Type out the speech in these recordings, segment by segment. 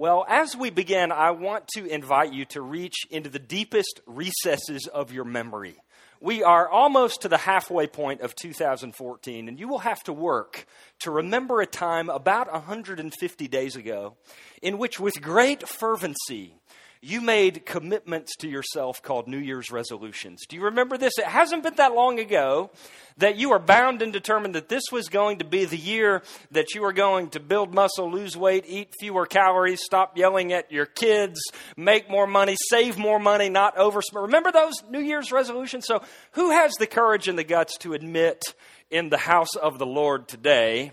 Well, as we begin, I want to invite you to reach into the deepest recesses of your memory. We are almost to the halfway point of 2014, and you will have to work to remember a time about 150 days ago in which, with great fervency, you made commitments to yourself called New Year's resolutions. Do you remember this? It hasn't been that long ago that you were bound and determined that this was going to be the year that you were going to build muscle, lose weight, eat fewer calories, stop yelling at your kids, make more money, save more money, not overspend. Remember those New Year's resolutions? So, who has the courage and the guts to admit in the house of the Lord today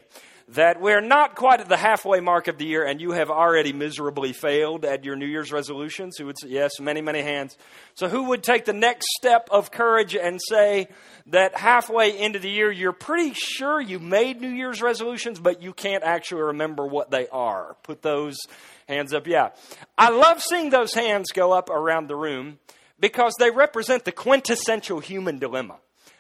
that we're not quite at the halfway mark of the year and you have already miserably failed at your New Year's resolutions? Who would say, yes, many, many hands. So, who would take the next step of courage and say that halfway into the year you're pretty sure you made New Year's resolutions, but you can't actually remember what they are? Put those hands up. Yeah. I love seeing those hands go up around the room because they represent the quintessential human dilemma.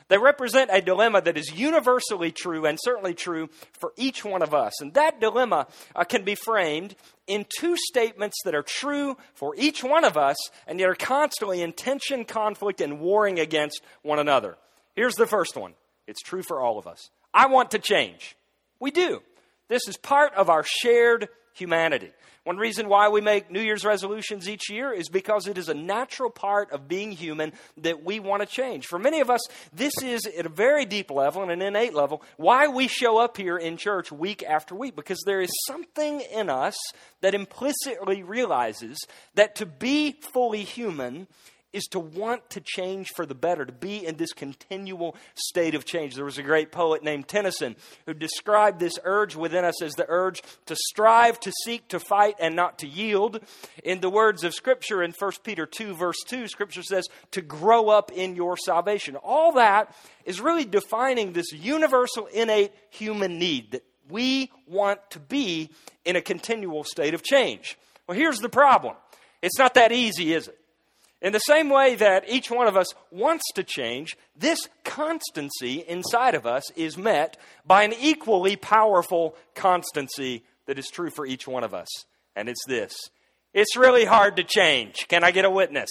They represent a dilemma that is universally true and certainly true for each one of us. And that dilemma uh, can be framed in two statements that are true for each one of us and yet are constantly in tension, conflict, and warring against one another. Here's the first one it's true for all of us. I want to change. We do. This is part of our shared humanity. One reason why we make New Year's resolutions each year is because it is a natural part of being human that we want to change. For many of us, this is at a very deep level and an innate level why we show up here in church week after week because there is something in us that implicitly realizes that to be fully human is to want to change for the better, to be in this continual state of change. There was a great poet named Tennyson who described this urge within us as the urge to strive, to seek, to fight, and not to yield. In the words of Scripture in 1 Peter 2, verse 2, Scripture says to grow up in your salvation. All that is really defining this universal, innate human need that we want to be in a continual state of change. Well, here's the problem it's not that easy, is it? In the same way that each one of us wants to change, this constancy inside of us is met by an equally powerful constancy that is true for each one of us. And it's this it's really hard to change. Can I get a witness?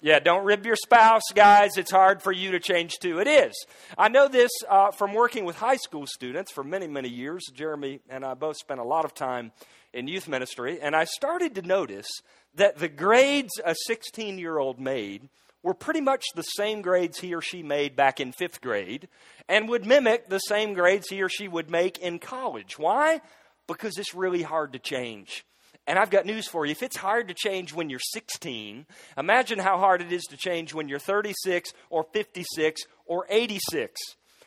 Yeah, don't rib your spouse, guys. It's hard for you to change too. It is. I know this uh, from working with high school students for many, many years. Jeremy and I both spent a lot of time in youth ministry, and I started to notice that the grades a 16 year old made were pretty much the same grades he or she made back in fifth grade and would mimic the same grades he or she would make in college. Why? Because it's really hard to change. And I've got news for you. If it's hard to change when you're 16, imagine how hard it is to change when you're 36 or 56 or 86.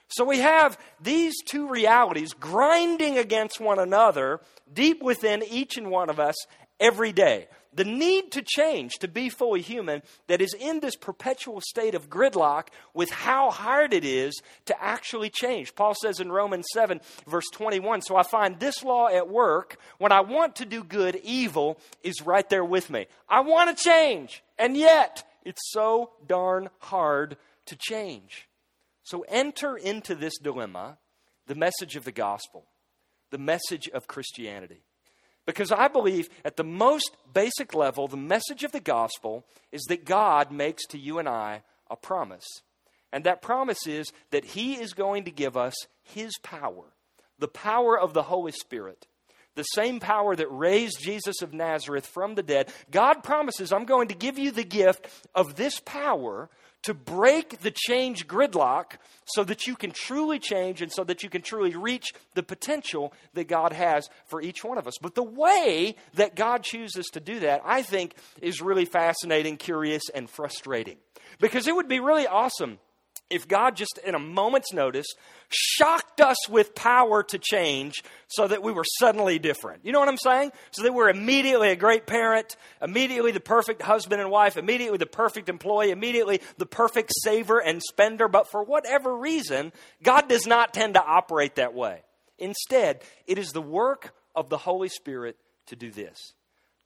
So we have these two realities grinding against one another deep within each and one of us every day the need to change, to be fully human, that is in this perpetual state of gridlock with how hard it is to actually change. Paul says in Romans 7, verse 21 So I find this law at work. When I want to do good, evil is right there with me. I want to change, and yet it's so darn hard to change. So enter into this dilemma the message of the gospel, the message of Christianity. Because I believe at the most basic level, the message of the gospel is that God makes to you and I a promise. And that promise is that He is going to give us His power, the power of the Holy Spirit, the same power that raised Jesus of Nazareth from the dead. God promises, I'm going to give you the gift of this power to break the change gridlock so that you can truly change and so that you can truly reach the potential that God has for each one of us. But the way that God chooses to do that, I think, is really fascinating, curious, and frustrating. Because it would be really awesome if God just in a moment's notice shocked us with power to change so that we were suddenly different. You know what I'm saying? So that we're immediately a great parent, immediately the perfect husband and wife, immediately the perfect employee, immediately the perfect saver and spender. But for whatever reason, God does not tend to operate that way. Instead, it is the work of the Holy Spirit to do this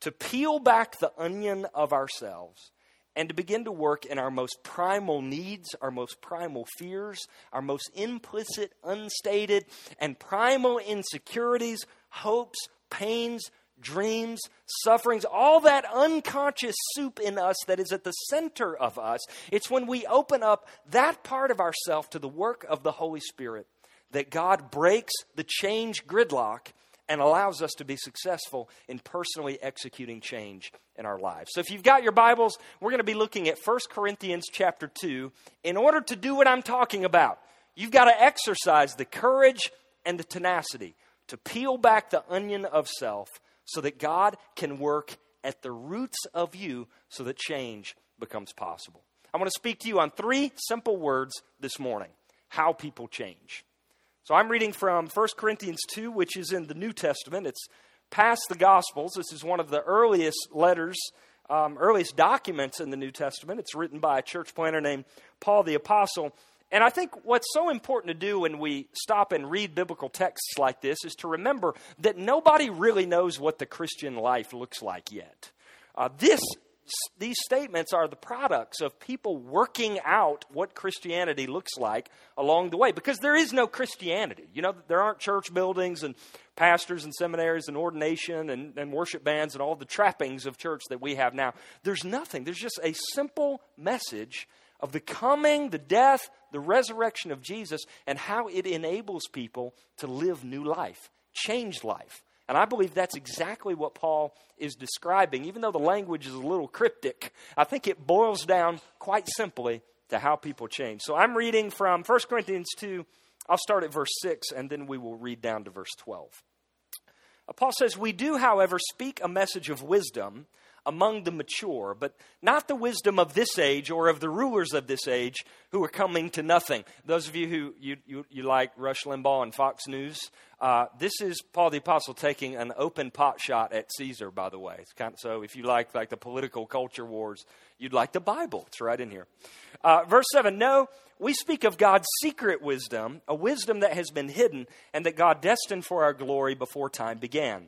to peel back the onion of ourselves and to begin to work in our most primal needs, our most primal fears, our most implicit, unstated, and primal insecurities, hopes, pains, dreams, sufferings, all that unconscious soup in us that is at the center of us. It's when we open up that part of ourselves to the work of the Holy Spirit that God breaks the change gridlock and allows us to be successful in personally executing change in our lives. So if you've got your Bibles, we're going to be looking at 1 Corinthians chapter 2. In order to do what I'm talking about, you've got to exercise the courage and the tenacity to peel back the onion of self so that God can work at the roots of you so that change becomes possible. I want to speak to you on three simple words this morning how people change. So I'm reading from 1 Corinthians 2, which is in the New Testament. It's past the Gospels. This is one of the earliest letters, um, earliest documents in the New Testament. It's written by a church planter named Paul the Apostle. And I think what's so important to do when we stop and read biblical texts like this is to remember that nobody really knows what the Christian life looks like yet. Uh, this, these statements are the products of people working out what Christianity looks like along the way because there is no Christianity. You know, there aren't church buildings and pastors and seminaries and ordination and, and worship bands and all the trappings of church that we have now. There's nothing. There's just a simple message of the coming, the death, the resurrection of Jesus, and how it enables people to live new life, change life. And I believe that's exactly what Paul is describing. Even though the language is a little cryptic, I think it boils down quite simply to how people change. So I'm reading from 1 Corinthians 2. I'll start at verse 6, and then we will read down to verse 12. Paul says, We do, however, speak a message of wisdom among the mature, but not the wisdom of this age or of the rulers of this age who are coming to nothing. Those of you who you, you, you like Rush Limbaugh and Fox News, uh, this is Paul the Apostle taking an open pot shot at Caesar, by the way. Kind of, so if you like like the political culture wars, you'd like the Bible. It's right in here. Uh, verse 7 No, we speak of God's secret wisdom, a wisdom that has been hidden and that God destined for our glory before time began.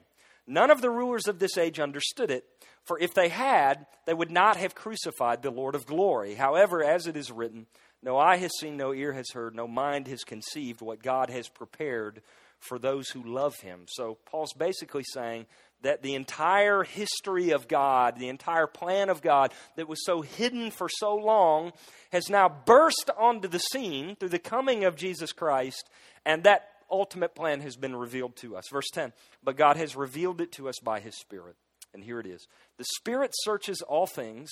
None of the rulers of this age understood it for if they had, they would not have crucified the Lord of glory. However, as it is written, no eye has seen, no ear has heard, no mind has conceived what God has prepared for those who love him. So Paul's basically saying that the entire history of God, the entire plan of God that was so hidden for so long, has now burst onto the scene through the coming of Jesus Christ, and that ultimate plan has been revealed to us. Verse 10 But God has revealed it to us by his Spirit. And here it is The Spirit searches all things,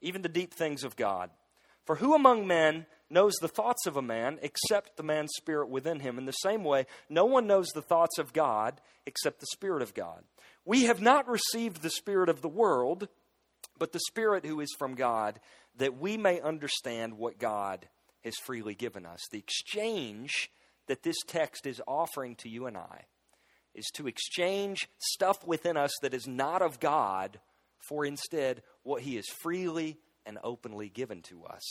even the deep things of God. For who among men knows the thoughts of a man except the man's spirit within him? In the same way, no one knows the thoughts of God except the Spirit of God. We have not received the Spirit of the world, but the Spirit who is from God, that we may understand what God has freely given us. The exchange that this text is offering to you and I is to exchange stuff within us that is not of God for instead what He has freely and openly given to us.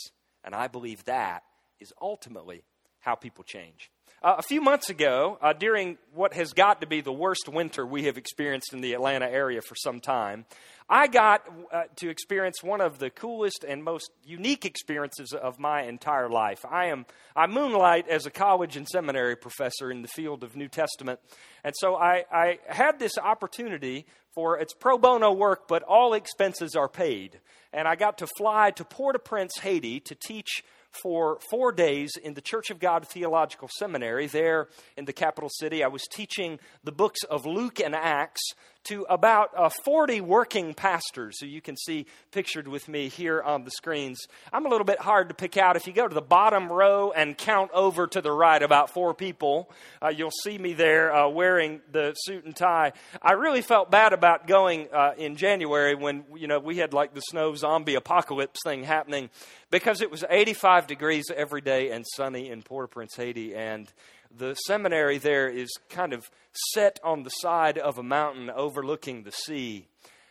And I believe that is ultimately how people change. Uh, a few months ago, uh, during what has got to be the worst winter we have experienced in the Atlanta area for some time, I got uh, to experience one of the coolest and most unique experiences of my entire life. I am I moonlight as a college and seminary professor in the field of New Testament, and so I, I had this opportunity for it's pro bono work, but all expenses are paid, and I got to fly to Port-au-Prince, Haiti, to teach for four days in the Church of God Theological Seminary there in the capital city. I was teaching the books of Luke and Acts to about uh, 40 working pastors who you can see pictured with me here on the screens. I'm a little bit hard to pick out. If you go to the bottom row and count over to the right about four people, uh, you'll see me there uh, wearing the suit and tie. I really felt bad about going uh, in January when you know we had like the snow zombie apocalypse thing happening because it was 85 degrees every day and sunny in Port-au-Prince, Haiti, and the seminary there is kind of set on the side of a mountain overlooking the sea.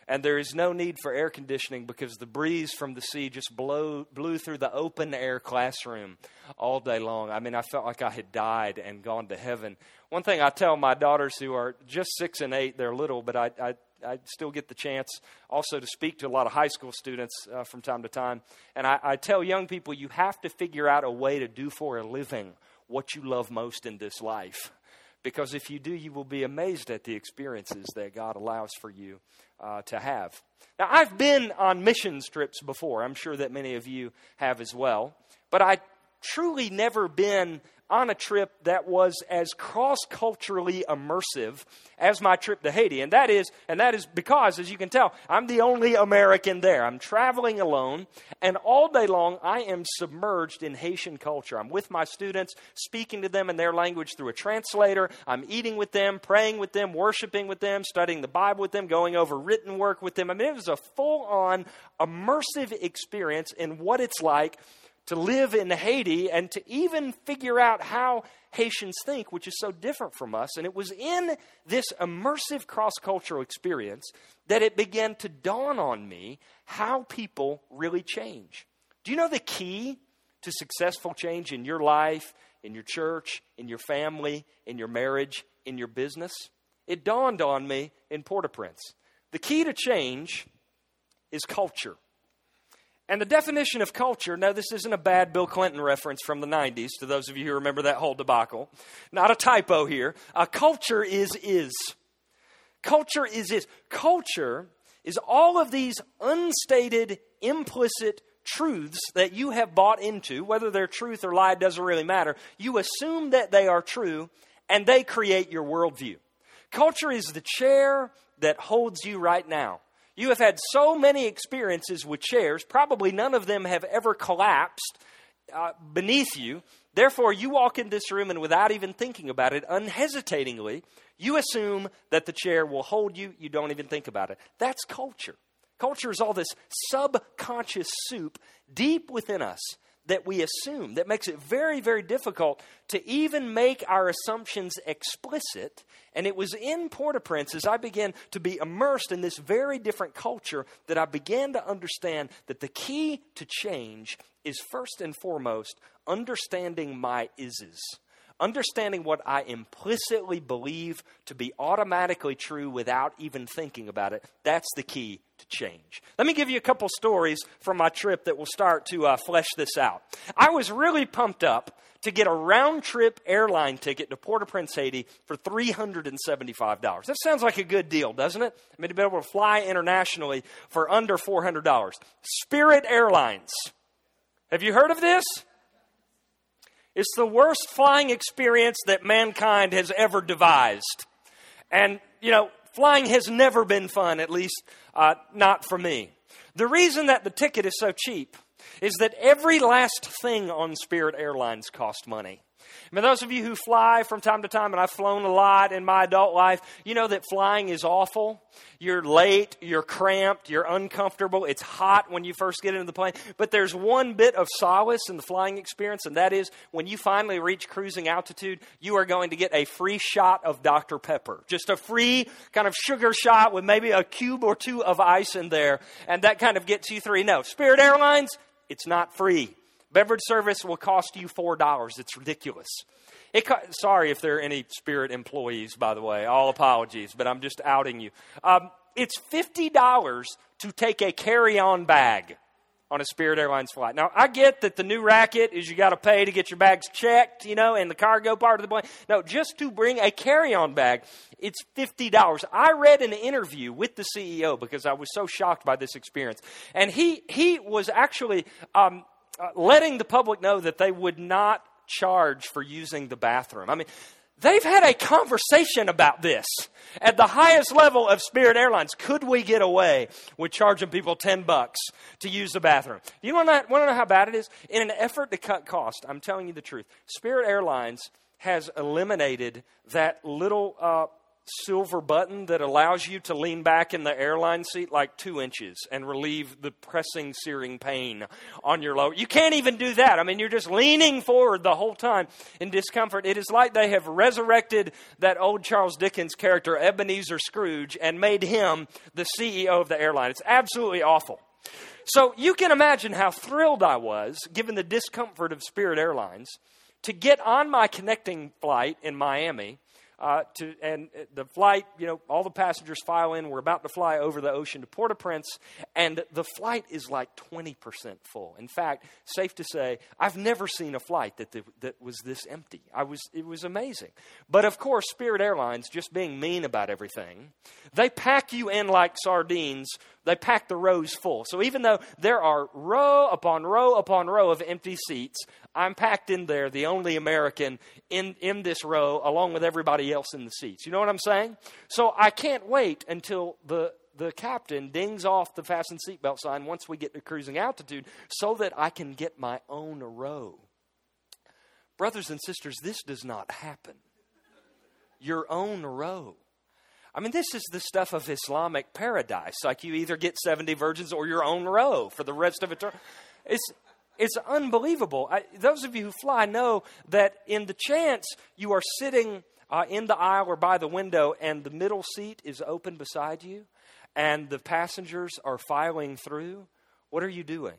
And there is no need for air conditioning because the breeze from the sea just blow, blew through the open air classroom all day long. I mean, I felt like I had died and gone to heaven. One thing I tell my daughters who are just six and eight, they're little, but I, I I still get the chance also to speak to a lot of high school students uh, from time to time. And I, I tell young people you have to figure out a way to do for a living what you love most in this life because if you do, you will be amazed at the experiences that God allows for you uh, to have. Now, I've been on missions trips before. I'm sure that many of you have as well. But I truly never been on a trip that was as cross culturally immersive as my trip to Haiti. And that is, and that is because, as you can tell, I'm the only American there. I'm traveling alone, and all day long I am submerged in Haitian culture. I'm with my students, speaking to them in their language through a translator. I'm eating with them, praying with them, worshiping with them, studying the Bible with them, going over written work with them. I mean, it was a full on immersive experience in what it's like to live in Haiti and to even figure out how Haitians think, which is so different from us. And it was in this immersive cross cultural experience that it began to dawn on me how people really change. Do you know the key to successful change in your life, in your church, in your family, in your marriage, in your business? It dawned on me in Port au Prince. The key to change is culture. And the definition of culture, now this isn't a bad Bill Clinton reference from the 90s, to those of you who remember that whole debacle. Not a typo here. A culture is is. Culture is is. Culture is all of these unstated, implicit truths that you have bought into, whether they're truth or lie doesn't really matter. You assume that they are true, and they create your worldview. Culture is the chair that holds you right now. You have had so many experiences with chairs, probably none of them have ever collapsed uh, beneath you. Therefore, you walk in this room and without even thinking about it, unhesitatingly, you assume that the chair will hold you. You don't even think about it. That's culture. Culture is all this subconscious soup deep within us that we assume that makes it very, very difficult to even make our assumptions explicit. And it was in Port au Prince as I began to be immersed in this very different culture that I began to understand that the key to change is first and foremost understanding my ises understanding what I implicitly believe to be automatically true without even thinking about it, that's the key to change. Let me give you a couple stories from my trip that will start to uh, flesh this out. I was really pumped up to get a round trip airline ticket to Port au Prince, Haiti for $375. That sounds like a good deal, doesn't it? I mean, to be able to fly internationally for under $400. Spirit Airlines. Have you heard of this? It's the worst flying experience that mankind has ever devised. And, you know, flying has never been fun, at least uh, not for me. The reason that the ticket is so cheap is that every last thing on Spirit Airlines cost money. I mean, those of you who fly from time to time, and I've flown a lot in my adult life, you know that flying is awful. You're late, you're cramped, you're uncomfortable, it's hot when you first get into the plane. But there's one bit of solace in the flying experience, and that is when you finally reach cruising altitude, you are going to get a free shot of Dr. Pepper. Just a free kind of sugar shot with maybe a cube or two of ice in there, and that kind of gets you through. No, Spirit Airlines, it's not free. Beverage service will cost you $4. It's ridiculous. It co- sorry if there are any Spirit employees, by the way. All apologies, but I'm just outing you. Um, it's $50 to take a carry on bag on a Spirit Airlines flight. Now, I get that the new racket is you got to pay to get your bags checked, you know, and the cargo part of the plane. No, just to bring a carry on bag, it's $50. I read an interview with the CEO because I was so shocked by this experience. And he, he was actually um, letting the public know that they would not charge for using the bathroom. I mean, they've had a conversation about this at the highest level of Spirit Airlines. Could we get away with charging people 10 bucks to use the bathroom? You want to know how bad it is? In an effort to cut cost, I'm telling you the truth, Spirit Airlines has eliminated that little uh, silver button that allows you to lean back in the airline seat like two inches and relieve the pressing, searing pain on your lower. You can't even do that. I mean, you're just leaning forward the whole time in discomfort. It is like they have resurrected that old Charles Dickens character, Ebenezer Scrooge, and made him the CEO of the airline. It's absolutely awful. So you can imagine how thrilled I was, given the discomfort of Spirit Airlines, to get on my connecting flight in Miami uh, to, and the flight, you know, all the passengers file in. We're about to fly over the ocean to Port-au-Prince, and the flight is like 20% full. In fact, safe to say, I've never seen a flight that, the, that was this empty. I was, it was amazing. But of course, Spirit Airlines, just being mean about everything, they pack you in like sardines they pack the rows full. So even though there are row upon row upon row of empty seats, I'm packed in there, the only American in, in this row, along with everybody else in the seats. You know what I'm saying? So I can't wait until the the captain dings off the fasten seatbelt sign once we get to cruising altitude so that I can get my own row. Brothers and sisters, this does not happen. Your own row. I mean, this is the stuff of Islamic paradise. Like you either get 70 virgins or your own row for the rest of eternity. It's, it's unbelievable. I, those of you who fly know that in the chance you are sitting uh, in the aisle or by the window and the middle seat is open beside you and the passengers are filing through, what are you doing?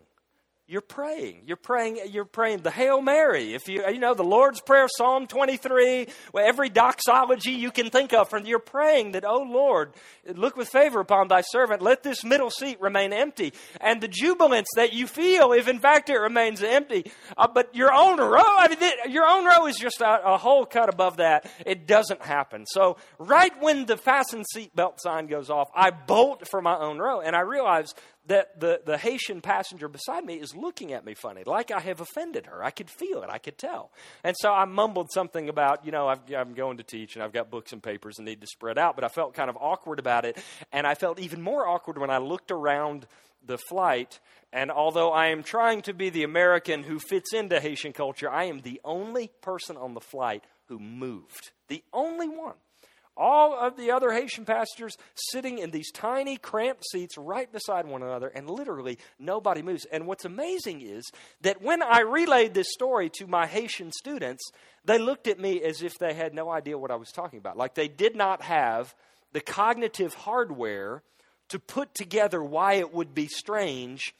You're praying. You're praying. You're praying the Hail Mary. If you you know the Lord's Prayer, Psalm 23, every doxology you can think of, from you're praying that, oh Lord, look with favor upon Thy servant. Let this middle seat remain empty, and the jubilance that you feel, if in fact it remains empty. Uh, but your own row, I mean, your own row is just a, a whole cut above that. It doesn't happen. So right when the fasten seatbelt sign goes off, I bolt for my own row, and I realize that the, the Haitian passenger beside me is looking at me funny, like I have offended her. I could feel it, I could tell. And so I mumbled something about, you know, i am going to teach and I've got books and papers and need to spread out, but I felt kind of awkward about it. And I felt even more awkward when I looked around the flight. And although I am trying to be the American who fits into Haitian culture, I am the only person on the flight who moved. The only one. All of the other Haitian passengers sitting in these tiny, cramped seats right beside one another, and literally nobody moves. And what's amazing is that when I relayed this story to my Haitian students, they looked at me as if they had no idea what I was talking about. Like they did not have the cognitive hardware to put together why it would be strange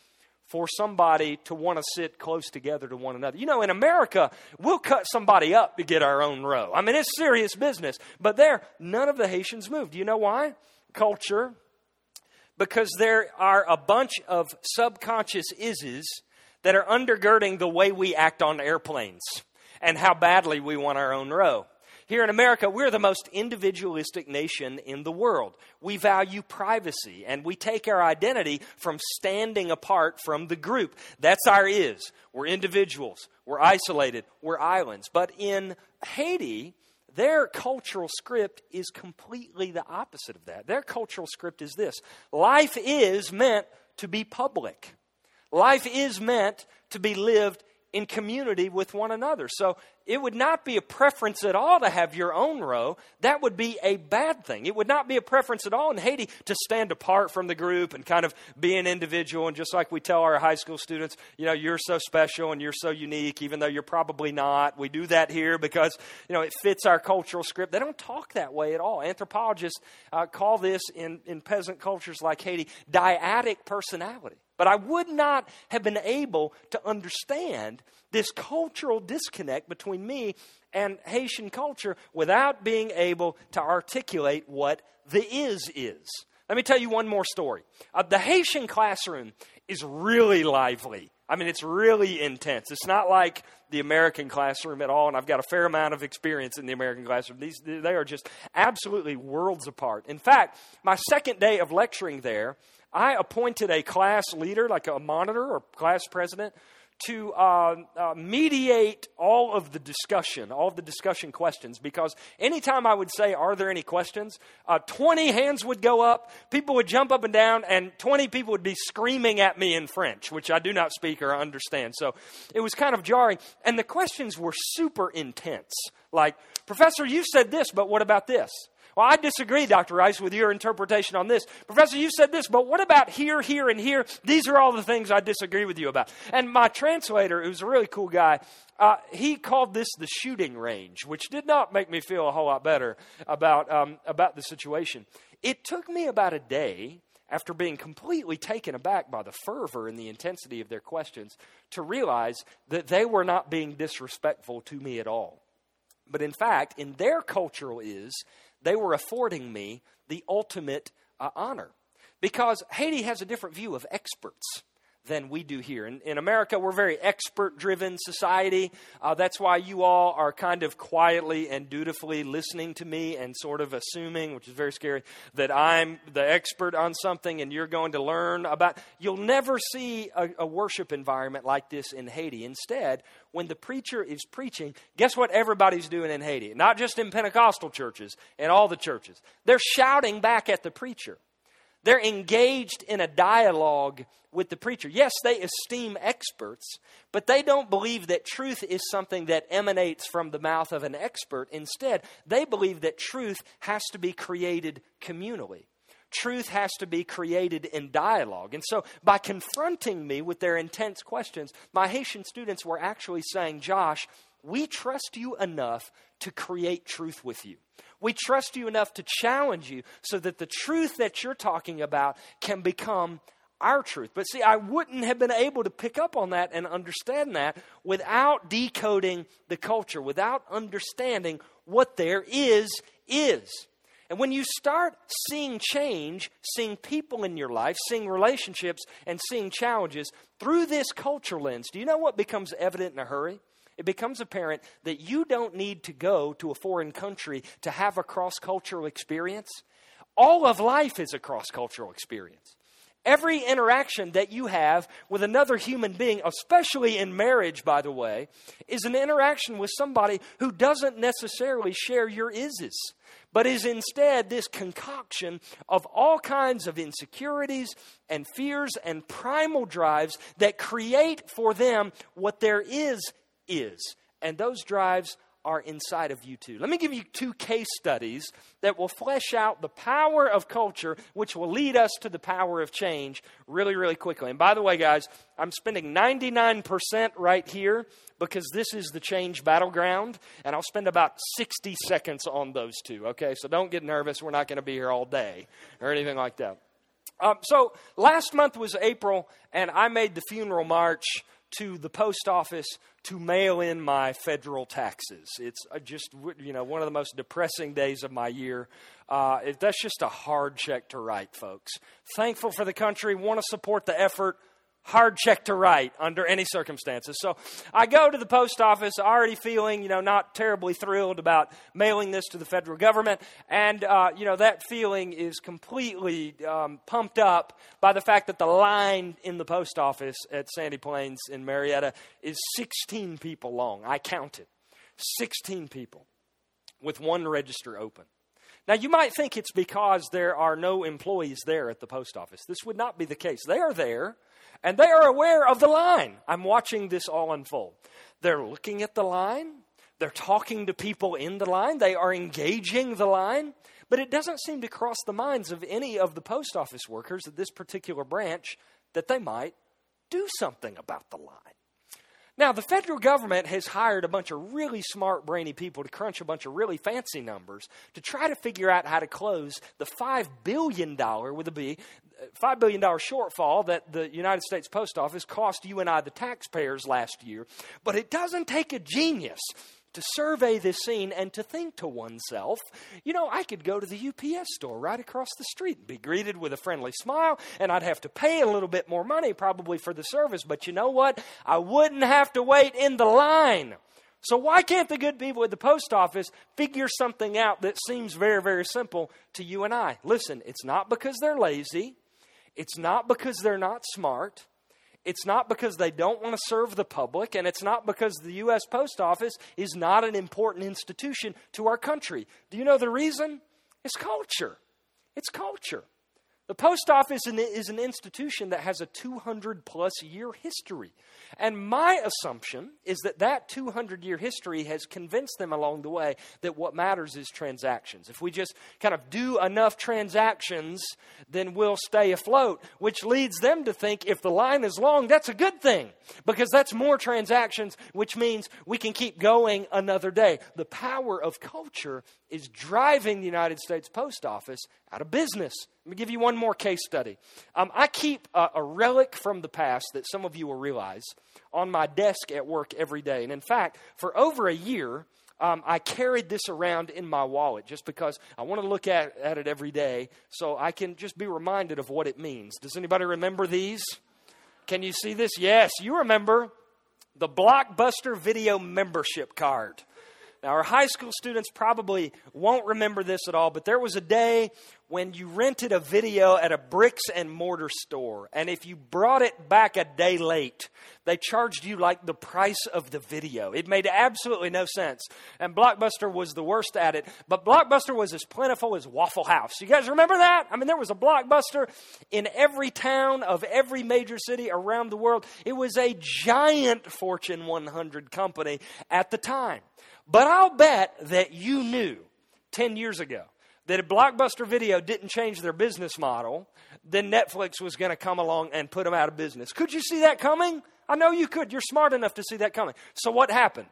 for somebody to want to sit close together to one another. You know, in America, we'll cut somebody up to get our own row. I mean, it's serious business. But there, none of the Haitians moved. Do you know why? Culture. Because there are a bunch of subconscious ises that are undergirding the way we act on airplanes and how badly we want our own row. Here in America, we're the most individualistic nation in the world. We value privacy and we take our identity from standing apart from the group. That's our is. We're individuals, we're isolated, we're islands. But in Haiti, their cultural script is completely the opposite of that. Their cultural script is this life is meant to be public, life is meant to be lived in community with one another. So it would not be a preference at all to have your own row. That would be a bad thing. It would not be a preference at all in Haiti to stand apart from the group and kind of be an individual. And just like we tell our high school students, you know, you're so special and you're so unique, even though you're probably not. We do that here because, you know, it fits our cultural script. They don't talk that way at all. Anthropologists uh, call this in, in peasant cultures like Haiti dyadic personality. But I would not have been able to understand this cultural disconnect between me and Haitian culture without being able to articulate what the is is. Let me tell you one more story. Uh, the Haitian classroom is really lively. I mean, it's really intense. It's not like the American classroom at all, and I've got a fair amount of experience in the American classroom. These, they are just absolutely worlds apart. In fact, my second day of lecturing there, I appointed a class leader, like a monitor or class president, to uh, uh, mediate all of the discussion, all of the discussion questions, because anytime I would say, Are there any questions? Uh, 20 hands would go up, people would jump up and down, and 20 people would be screaming at me in French, which I do not speak or understand. So it was kind of jarring. And the questions were super intense. Like, Professor, you said this, but what about this? Well, I disagree, Dr. Rice, with your interpretation on this. Professor, you said this, but what about here, here, and here? These are all the things I disagree with you about. And my translator, who's a really cool guy, uh, he called this the shooting range, which did not make me feel a whole lot better about, um, about the situation. It took me about a day after being completely taken aback by the fervor and the intensity of their questions to realize that they were not being disrespectful to me at all. But in fact, in their cultural is, they were affording me the ultimate uh, honor. because Haiti has a different view of experts than we do here. In, in America, we're a very expert driven society. Uh, that's why you all are kind of quietly and dutifully listening to me and sort of assuming, which is very scary, that I'm the expert on something and you're going to learn about. You'll never see a, a worship environment like this in Haiti. Instead, when the preacher is preaching, guess what everybody's doing in Haiti? Not just in Pentecostal churches, in all the churches. They're shouting back at the preacher. They're engaged in a dialogue with the preacher. Yes, they esteem experts, but they don't believe that truth is something that emanates from the mouth of an expert. Instead, they believe that truth has to be created communally. Truth has to be created in dialogue. And so, by confronting me with their intense questions, my Haitian students were actually saying, Josh, we trust you enough to create truth with you. We trust you enough to challenge you so that the truth that you're talking about can become our truth. But see, I wouldn't have been able to pick up on that and understand that without decoding the culture, without understanding what there is, is. And when you start seeing change, seeing people in your life, seeing relationships, and seeing challenges through this culture lens, do you know what becomes evident in a hurry? It becomes apparent that you don't need to go to a foreign country to have a cross cultural experience. All of life is a cross cultural experience. Every interaction that you have with another human being, especially in marriage, by the way, is an interaction with somebody who doesn't necessarily share your ises, but is instead this concoction of all kinds of insecurities and fears and primal drives that create for them what there is is. And those drives are inside of you too. Let me give you two case studies that will flesh out the power of culture, which will lead us to the power of change really, really quickly. And by the way, guys, I'm spending 99% right here because this is the change battleground, and I'll spend about 60 seconds on those two, okay? So don't get nervous. We're not going to be here all day or anything like that. Um, so last month was April, and I made the funeral march to the post office to mail in my federal taxes. It's uh, just you know one of the most depressing days of my year. Uh, it, that's just a hard check to write, folks. Thankful for the country, want to support the effort hard check to write under any circumstances. So I go to the post office already feeling, you know, not terribly thrilled about mailing this to the federal government. And, uh, you know, that feeling is completely um, pumped up by the fact that the line in the post office at Sandy Plains in Marietta is 16 people long. I counted 16 people with one register open. Now, you might think it's because there are no employees there at the post office. This would not be the case. They are there and they are aware of the line. I'm watching this all unfold. They're looking at the line, they're talking to people in the line, they are engaging the line, but it doesn't seem to cross the minds of any of the post office workers at this particular branch that they might do something about the line. Now, the federal government has hired a bunch of really smart, brainy people to crunch a bunch of really fancy numbers to try to figure out how to close the $5 billion, with a B, $5 billion shortfall that the United States Post Office cost you and I, the taxpayers, last year. But it doesn't take a genius to survey this scene and to think to oneself, you know, I could go to the UPS store right across the street and be greeted with a friendly smile, and I'd have to pay a little bit more money probably for the service, but you know what? I wouldn't have to wait in the line. So, why can't the good people at the post office figure something out that seems very, very simple to you and I? Listen, it's not because they're lazy, it's not because they're not smart. It's not because they don't want to serve the public, and it's not because the U.S. Post Office is not an important institution to our country. Do you know the reason? It's culture. It's culture. The post office is an institution that has a 200 plus year history. And my assumption is that that 200 year history has convinced them along the way that what matters is transactions. If we just kind of do enough transactions, then we'll stay afloat, which leads them to think if the line is long, that's a good thing because that's more transactions, which means we can keep going another day. The power of culture is driving the United States Post Office out of business. Let me give you one more case study. Um, I keep a, a relic from the past that some of you will realize on my desk at work every day. And in fact, for over a year, um, I carried this around in my wallet just because I want to look at, at it every day so I can just be reminded of what it means. Does anybody remember these? Can you see this? Yes, you remember the Blockbuster Video membership card. Now, our high school students probably won't remember this at all, but there was a day when you rented a video at a bricks and mortar store, and if you brought it back a day late, they charged you like the price of the video. It made absolutely no sense. And Blockbuster was the worst at it, but Blockbuster was as plentiful as Waffle House. You guys remember that? I mean, there was a Blockbuster in every town of every major city around the world. It was a giant Fortune 100 company at the time. But I'll bet that you knew 10 years ago that if Blockbuster Video didn't change their business model, then Netflix was going to come along and put them out of business. Could you see that coming? I know you could. You're smart enough to see that coming. So what happened?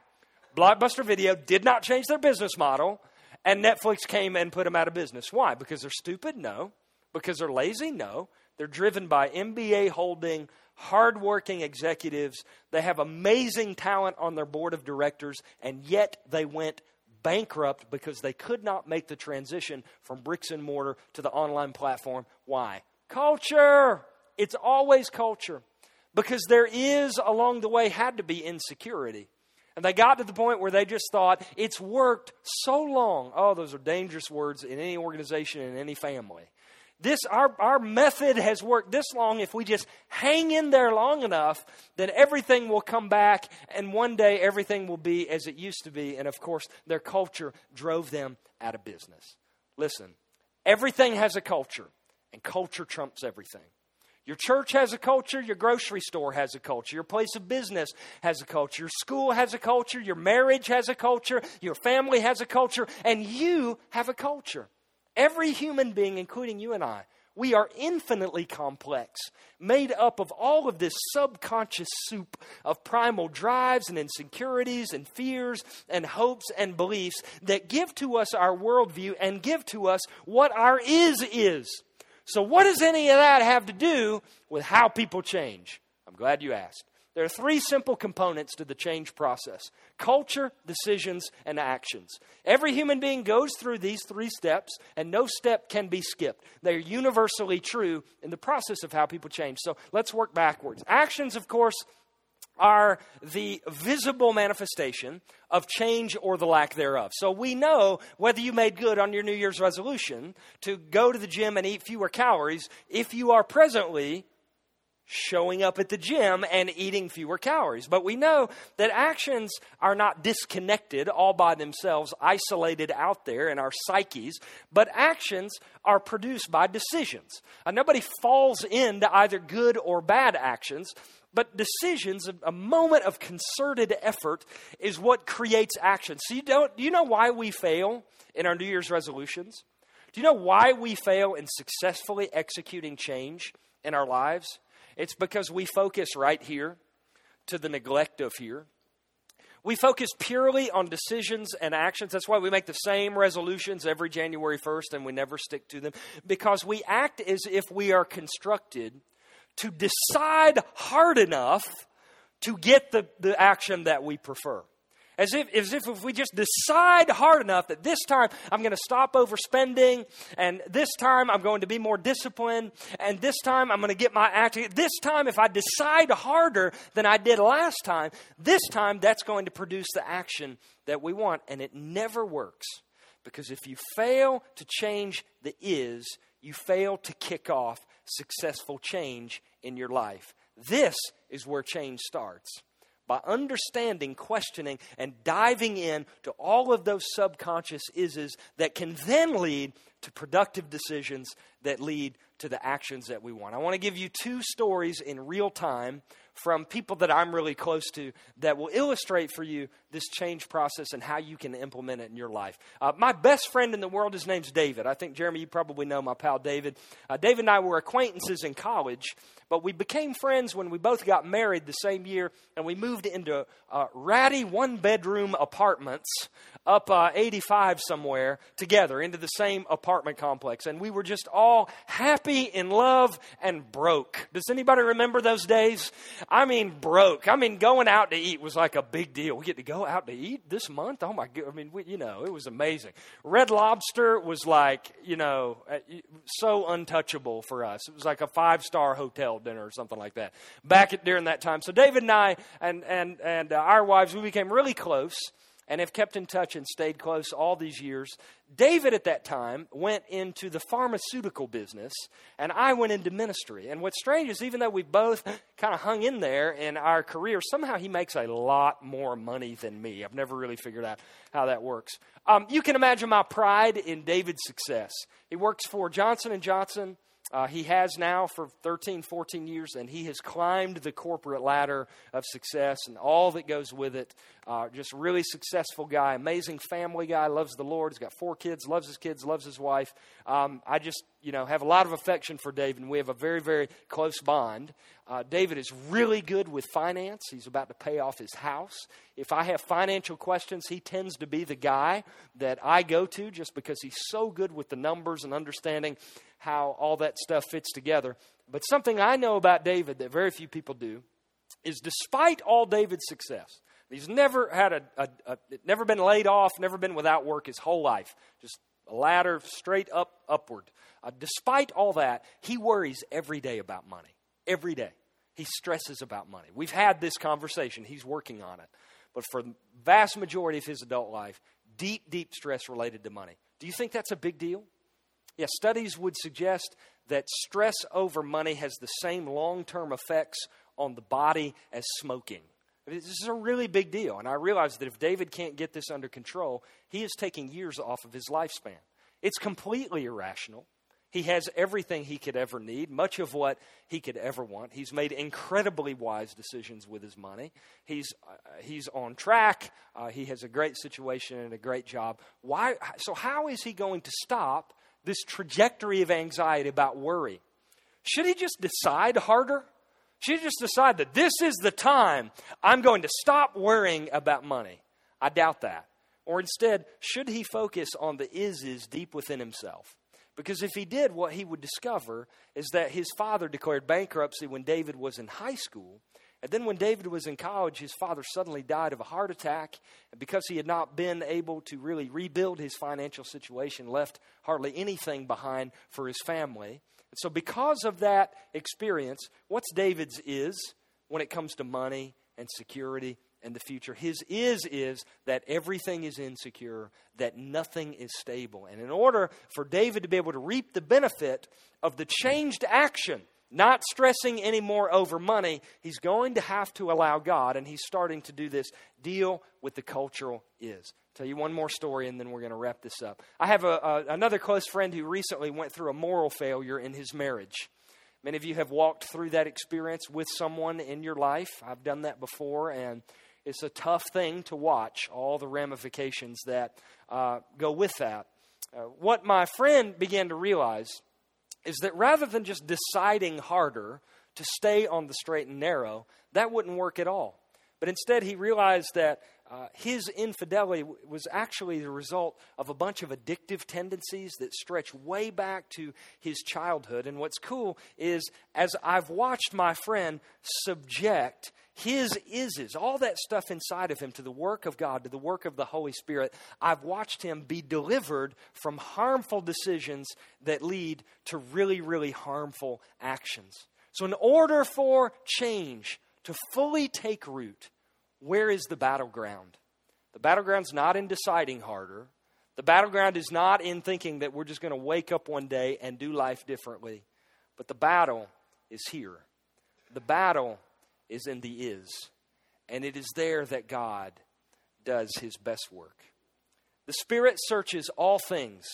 Blockbuster Video did not change their business model, and Netflix came and put them out of business. Why? Because they're stupid? No. Because they're lazy? No. They're driven by MBA holding hardworking executives. They have amazing talent on their board of directors, and yet they went bankrupt because they could not make the transition from bricks and mortar to the online platform. Why? Culture. It's always culture. Because there is, along the way, had to be insecurity. And they got to the point where they just thought, it's worked so long. Oh, those are dangerous words in any organization, in any family. This, our, our method has worked this long. If we just hang in there long enough, then everything will come back, and one day everything will be as it used to be. And of course, their culture drove them out of business. Listen, everything has a culture, and culture trumps everything. Your church has a culture, your grocery store has a culture, your place of business has a culture, your school has a culture, your marriage has a culture, your family has a culture, and you have a culture. Every human being, including you and I, we are infinitely complex, made up of all of this subconscious soup of primal drives and insecurities and fears and hopes and beliefs that give to us our worldview and give to us what our is is. So, what does any of that have to do with how people change? I'm glad you asked. There are three simple components to the change process culture, decisions, and actions. Every human being goes through these three steps, and no step can be skipped. They're universally true in the process of how people change. So let's work backwards. Actions, of course, are the visible manifestation of change or the lack thereof. So we know whether you made good on your New Year's resolution to go to the gym and eat fewer calories if you are presently showing up at the gym and eating fewer calories. But we know that actions are not disconnected all by themselves, isolated out there in our psyches, but actions are produced by decisions. Uh, nobody falls into either good or bad actions. But decisions, a moment of concerted effort, is what creates action. So, you don't, do you know why we fail in our New Year's resolutions? Do you know why we fail in successfully executing change in our lives? It's because we focus right here to the neglect of here. We focus purely on decisions and actions. That's why we make the same resolutions every January 1st and we never stick to them. Because we act as if we are constructed to decide hard enough to get the, the action that we prefer. As if, as if if we just decide hard enough that this time I'm going to stop overspending, and this time I'm going to be more disciplined, and this time I'm going to get my act. This time, if I decide harder than I did last time, this time that's going to produce the action that we want. And it never works. Because if you fail to change the is, you fail to kick off successful change in your life. This is where change starts by understanding, questioning, and diving in to all of those subconscious ises that can then lead to productive decisions that lead to the actions that we want. I want to give you two stories in real time from people that I'm really close to that will illustrate for you this change process and how you can implement it in your life. Uh, my best friend in the world, his name's David. I think, Jeremy, you probably know my pal David. Uh, David and I were acquaintances in college, but we became friends when we both got married the same year and we moved into uh, ratty one bedroom apartments up uh, 85 somewhere together into the same apartment complex. And we were just all happy in love, and broke. Does anybody remember those days? I mean, broke. I mean, going out to eat was like a big deal. We get to go out to eat this month. Oh my god! I mean, we, you know, it was amazing. Red Lobster was like, you know, uh, so untouchable for us. It was like a five star hotel dinner or something like that back at, during that time. So David and I and and and uh, our wives, we became really close and have kept in touch and stayed close all these years. David at that time went into the pharmaceutical business, and I went into ministry. And what's strange is, even though we both kind of hung in there in our career, somehow he makes a lot more money than me. I've never really figured out how that works. Um, you can imagine my pride in David's success. He works for Johnson and Johnson. Uh, he has now for 13, 14 years, and he has climbed the corporate ladder of success and all that goes with it. Uh, just really successful guy, amazing family guy, loves the Lord. He's got four kids, loves his kids, loves his wife. Um, I just, you know, have a lot of affection for David, and we have a very, very close bond. Uh, David is really good with finance. He's about to pay off his house. If I have financial questions, he tends to be the guy that I go to just because he's so good with the numbers and understanding how all that stuff fits together. But something I know about David that very few people do is despite all David's success, he's never had a, a, a never been laid off, never been without work his whole life, just a ladder straight up upward. Uh, despite all that, he worries every day about money. Every day. He stresses about money. We've had this conversation. He's working on it. But for the vast majority of his adult life, deep, deep stress related to money. Do you think that's a big deal? Yeah, studies would suggest that stress over money has the same long term effects on the body as smoking. This is a really big deal. And I realize that if David can't get this under control, he is taking years off of his lifespan. It's completely irrational. He has everything he could ever need, much of what he could ever want. He's made incredibly wise decisions with his money. He's, uh, he's on track. Uh, he has a great situation and a great job. Why, so, how is he going to stop this trajectory of anxiety about worry. Should he just decide harder? Should he just decide that this is the time I'm going to stop worrying about money? I doubt that. Or instead, should he focus on the is is deep within himself? Because if he did, what he would discover is that his father declared bankruptcy when David was in high school, and then when David was in college, his father suddenly died of a heart attack. And because he had not been able to really rebuild his financial situation, left hardly anything behind for his family. And so, because of that experience, what's David's is when it comes to money and security and the future? His is is that everything is insecure, that nothing is stable. And in order for David to be able to reap the benefit of the changed action not stressing anymore over money, he's going to have to allow God, and he's starting to do this, deal with the cultural is. Tell you one more story, and then we're going to wrap this up. I have a, a, another close friend who recently went through a moral failure in his marriage. Many of you have walked through that experience with someone in your life. I've done that before, and it's a tough thing to watch all the ramifications that uh, go with that. Uh, what my friend began to realize is that rather than just deciding harder to stay on the straight and narrow, that wouldn't work at all. But instead, he realized that uh, his infidelity was actually the result of a bunch of addictive tendencies that stretch way back to his childhood. And what's cool is, as I've watched my friend subject his ises, all that stuff inside of him to the work of God, to the work of the Holy Spirit, I've watched him be delivered from harmful decisions that lead to really, really harmful actions. So, in order for change to fully take root, where is the battleground? The battleground's not in deciding harder. The battleground is not in thinking that we're just going to wake up one day and do life differently. But the battle is here. The battle is in the is. And it is there that God does his best work. The Spirit searches all things,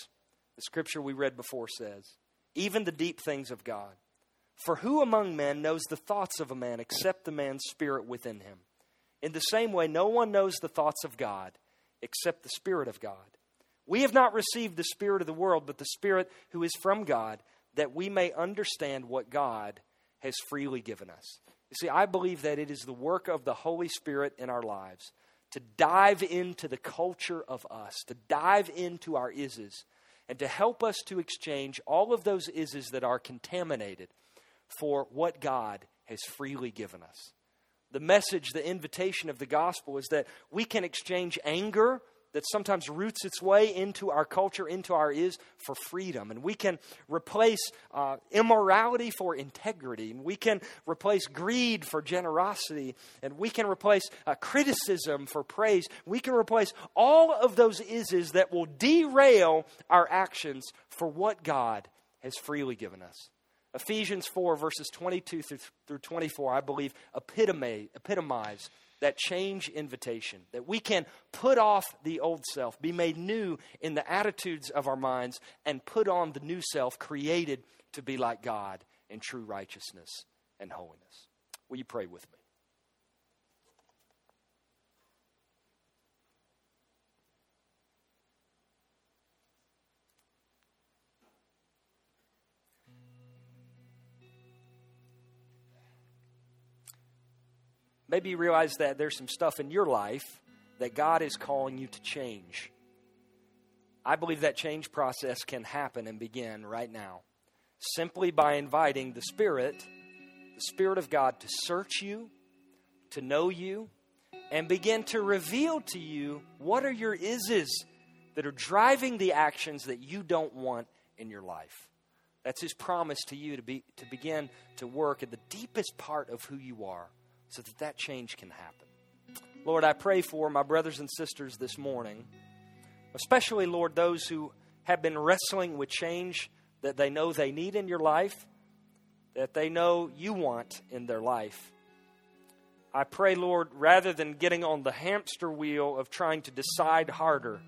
the scripture we read before says, even the deep things of God. For who among men knows the thoughts of a man except the man's spirit within him? In the same way, no one knows the thoughts of God except the Spirit of God. We have not received the Spirit of the world, but the Spirit who is from God, that we may understand what God has freely given us. You see, I believe that it is the work of the Holy Spirit in our lives to dive into the culture of us, to dive into our ises, and to help us to exchange all of those ises that are contaminated for what God has freely given us. The message, the invitation of the gospel is that we can exchange anger that sometimes roots its way into our culture, into our is, for freedom. And we can replace uh, immorality for integrity. And we can replace greed for generosity. And we can replace uh, criticism for praise. We can replace all of those ises that will derail our actions for what God has freely given us. Ephesians 4, verses 22 through 24, I believe, epitomize, epitomize that change invitation, that we can put off the old self, be made new in the attitudes of our minds, and put on the new self created to be like God in true righteousness and holiness. Will you pray with me? Maybe you realize that there's some stuff in your life that God is calling you to change. I believe that change process can happen and begin right now simply by inviting the Spirit, the Spirit of God, to search you, to know you, and begin to reveal to you what are your ises that are driving the actions that you don't want in your life. That's His promise to you to, be, to begin to work at the deepest part of who you are so that that change can happen. Lord, I pray for my brothers and sisters this morning, especially, Lord, those who have been wrestling with change that they know they need in your life, that they know you want in their life. I pray, Lord, rather than getting on the hamster wheel of trying to decide harder,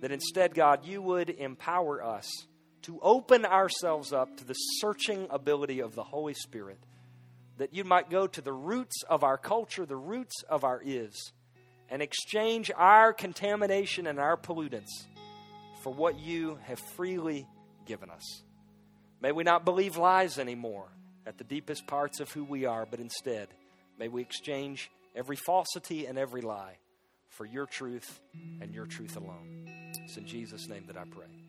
that instead, God, you would empower us to open ourselves up to the searching ability of the Holy Spirit that you might go to the roots of our culture, the roots of our is, and exchange our contamination and our pollutants for what you have freely given us. May we not believe lies anymore at the deepest parts of who we are, but instead, may we exchange every falsity and every lie for your truth and your truth alone. It's in Jesus' name that I pray.